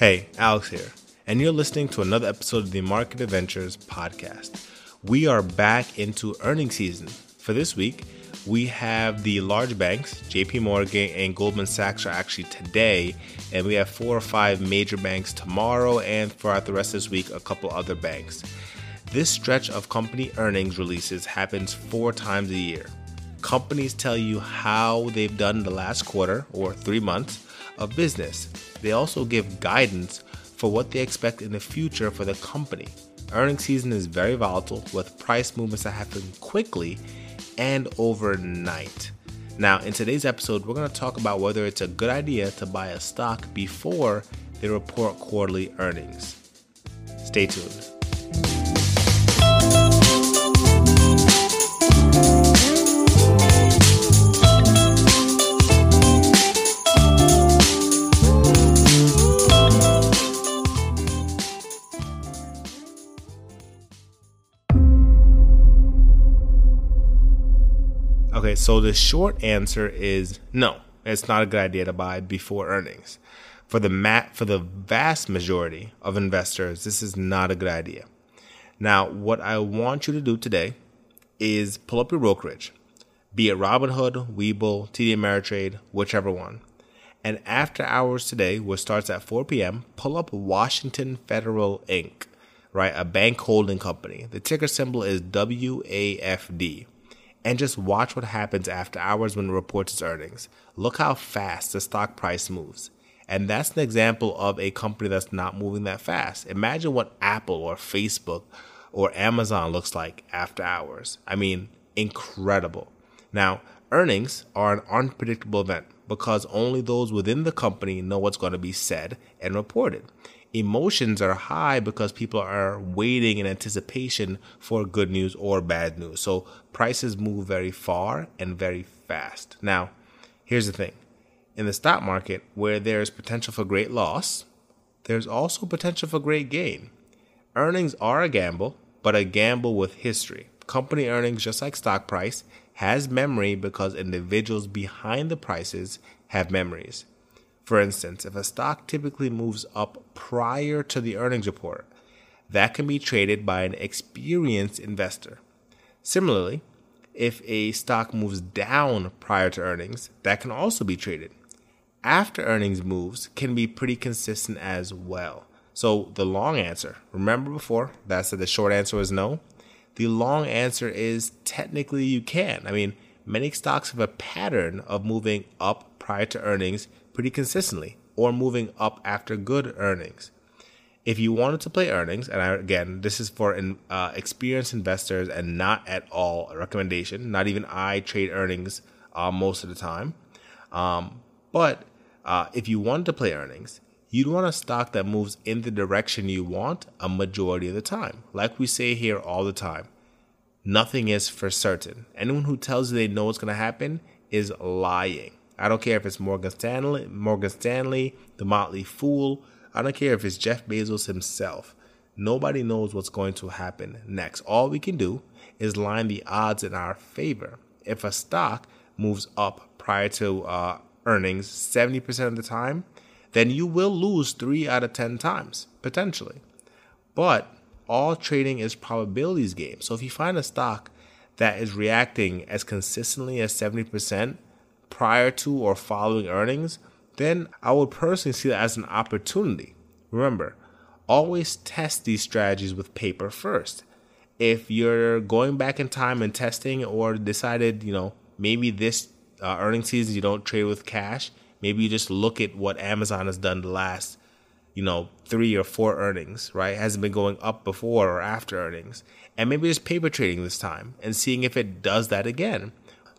Hey, Alex here, and you're listening to another episode of the Market Adventures podcast. We are back into earnings season. For this week, we have the large banks, JP Morgan and Goldman Sachs are actually today, and we have four or five major banks tomorrow, and throughout the rest of this week, a couple other banks. This stretch of company earnings releases happens four times a year. Companies tell you how they've done the last quarter or three months of business. They also give guidance for what they expect in the future for the company. Earnings season is very volatile with price movements that happen quickly and overnight. Now, in today's episode, we're going to talk about whether it's a good idea to buy a stock before they report quarterly earnings. Stay tuned. Okay, so the short answer is no. It's not a good idea to buy before earnings. For the mat, for the vast majority of investors, this is not a good idea. Now, what I want you to do today is pull up your brokerage, be it Robinhood, Webull, TD Ameritrade, whichever one. And after hours today, which starts at 4 p.m., pull up Washington Federal Inc., right? A bank holding company. The ticker symbol is WAFD and just watch what happens after hours when it reports its earnings. Look how fast the stock price moves. And that's an example of a company that's not moving that fast. Imagine what Apple or Facebook or Amazon looks like after hours. I mean, incredible. Now, earnings are an unpredictable event because only those within the company know what's going to be said and reported emotions are high because people are waiting in anticipation for good news or bad news. So prices move very far and very fast. Now, here's the thing in the stock market, where there's potential for great loss, there's also potential for great gain. Earnings are a gamble, but a gamble with history. Company earnings, just like stock price, has memory because individuals behind the prices have memories. For instance, if a stock typically moves up prior to the earnings report, that can be traded by an experienced investor. Similarly, if a stock moves down prior to earnings, that can also be traded. After earnings moves can be pretty consistent as well. So the long answer, remember before that said the short answer was no. The long answer is technically you can. I mean, many stocks have a pattern of moving up prior to earnings pretty consistently or moving up after good earnings. If you wanted to play earnings, and I, again, this is for uh, experienced investors and not at all a recommendation. Not even I trade earnings uh, most of the time. Um, but uh, if you want to play earnings, you'd want a stock that moves in the direction you want a majority of the time. Like we say here all the time, nothing is for certain. Anyone who tells you they know what's going to happen is lying. I don't care if it's Morgan Stanley, Morgan Stanley, the Motley Fool. I don't care if it's Jeff Bezos himself. Nobody knows what's going to happen next. All we can do is line the odds in our favor. If a stock moves up prior to uh, earnings 70% of the time, then you will lose 3 out of 10 times, potentially. But all trading is probabilities game. So if you find a stock that is reacting as consistently as 70%, prior to or following earnings, then I would personally see that as an opportunity. Remember, always test these strategies with paper first. If you're going back in time and testing or decided, you know, maybe this uh, earning season you don't trade with cash, maybe you just look at what Amazon has done the last you know, three or four earnings, right? Hasn't been going up before or after earnings. And maybe just paper trading this time and seeing if it does that again.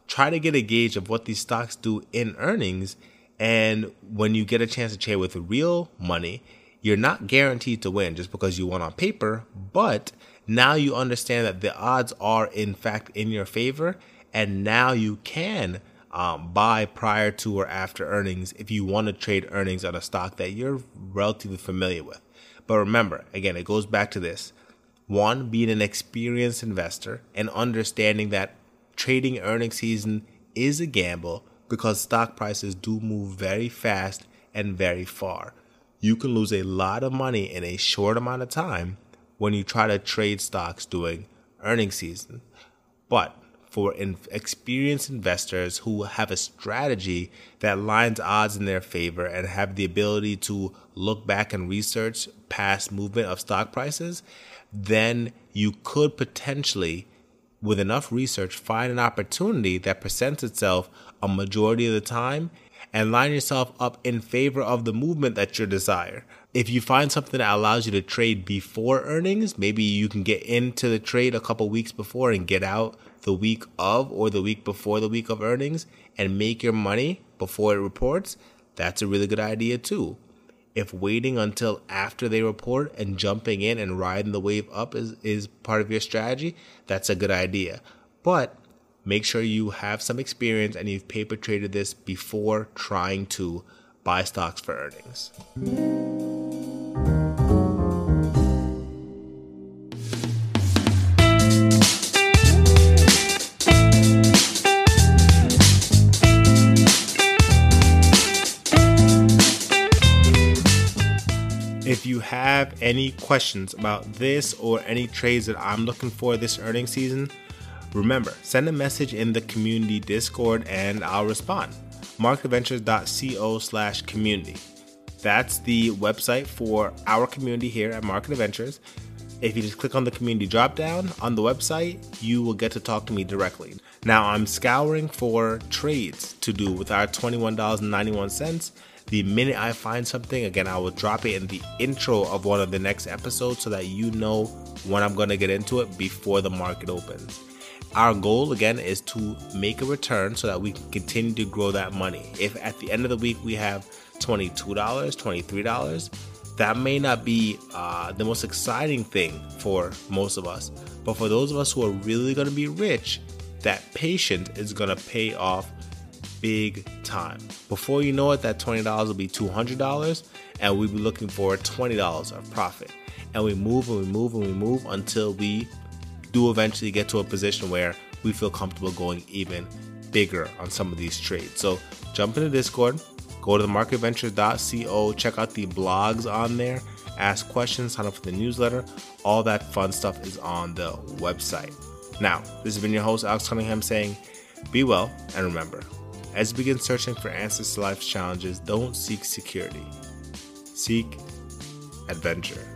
Try to get a gauge of what these stocks do in earnings. And when you get a chance to trade with real money, you're not guaranteed to win just because you won on paper, but now you understand that the odds are in fact in your favor. And now you can um, buy prior to or after earnings if you want to trade earnings on a stock that you're relatively familiar with. But remember, again, it goes back to this one, being an experienced investor and understanding that trading earnings season is a gamble because stock prices do move very fast and very far. You can lose a lot of money in a short amount of time when you try to trade stocks during earnings season. But for in experienced investors who have a strategy that lines odds in their favor and have the ability to look back and research past movement of stock prices, then you could potentially, with enough research, find an opportunity that presents itself a majority of the time and line yourself up in favor of the movement that you desire. If you find something that allows you to trade before earnings, maybe you can get into the trade a couple weeks before and get out the week of or the week before the week of earnings and make your money before it reports, that's a really good idea too. If waiting until after they report and jumping in and riding the wave up is, is part of your strategy, that's a good idea. But make sure you have some experience and you've paper traded this before trying to buy stocks for earnings. Have any questions about this or any trades that I'm looking for this earnings season, remember, send a message in the community Discord and I'll respond. marketadventures.co slash community. That's the website for our community here at Market Adventures. If you just click on the community drop down on the website, you will get to talk to me directly. Now, I'm scouring for trades to do with our $21.91 the minute I find something, again, I will drop it in the intro of one of the next episodes so that you know when I'm going to get into it before the market opens. Our goal, again, is to make a return so that we can continue to grow that money. If at the end of the week we have $22, $23, that may not be uh, the most exciting thing for most of us. But for those of us who are really going to be rich, that patience is going to pay off big time. Before you know it, that $20 will be $200 and we'll be looking for $20 of profit. And we move and we move and we move until we do eventually get to a position where we feel comfortable going even bigger on some of these trades. So jump into Discord, go to the marketadventures.co, check out the blogs on there, ask questions, sign up for the newsletter. All that fun stuff is on the website. Now, this has been your host, Alex Cunningham, saying, be well and remember, as you begin searching for answers to life's challenges, don't seek security, seek adventure.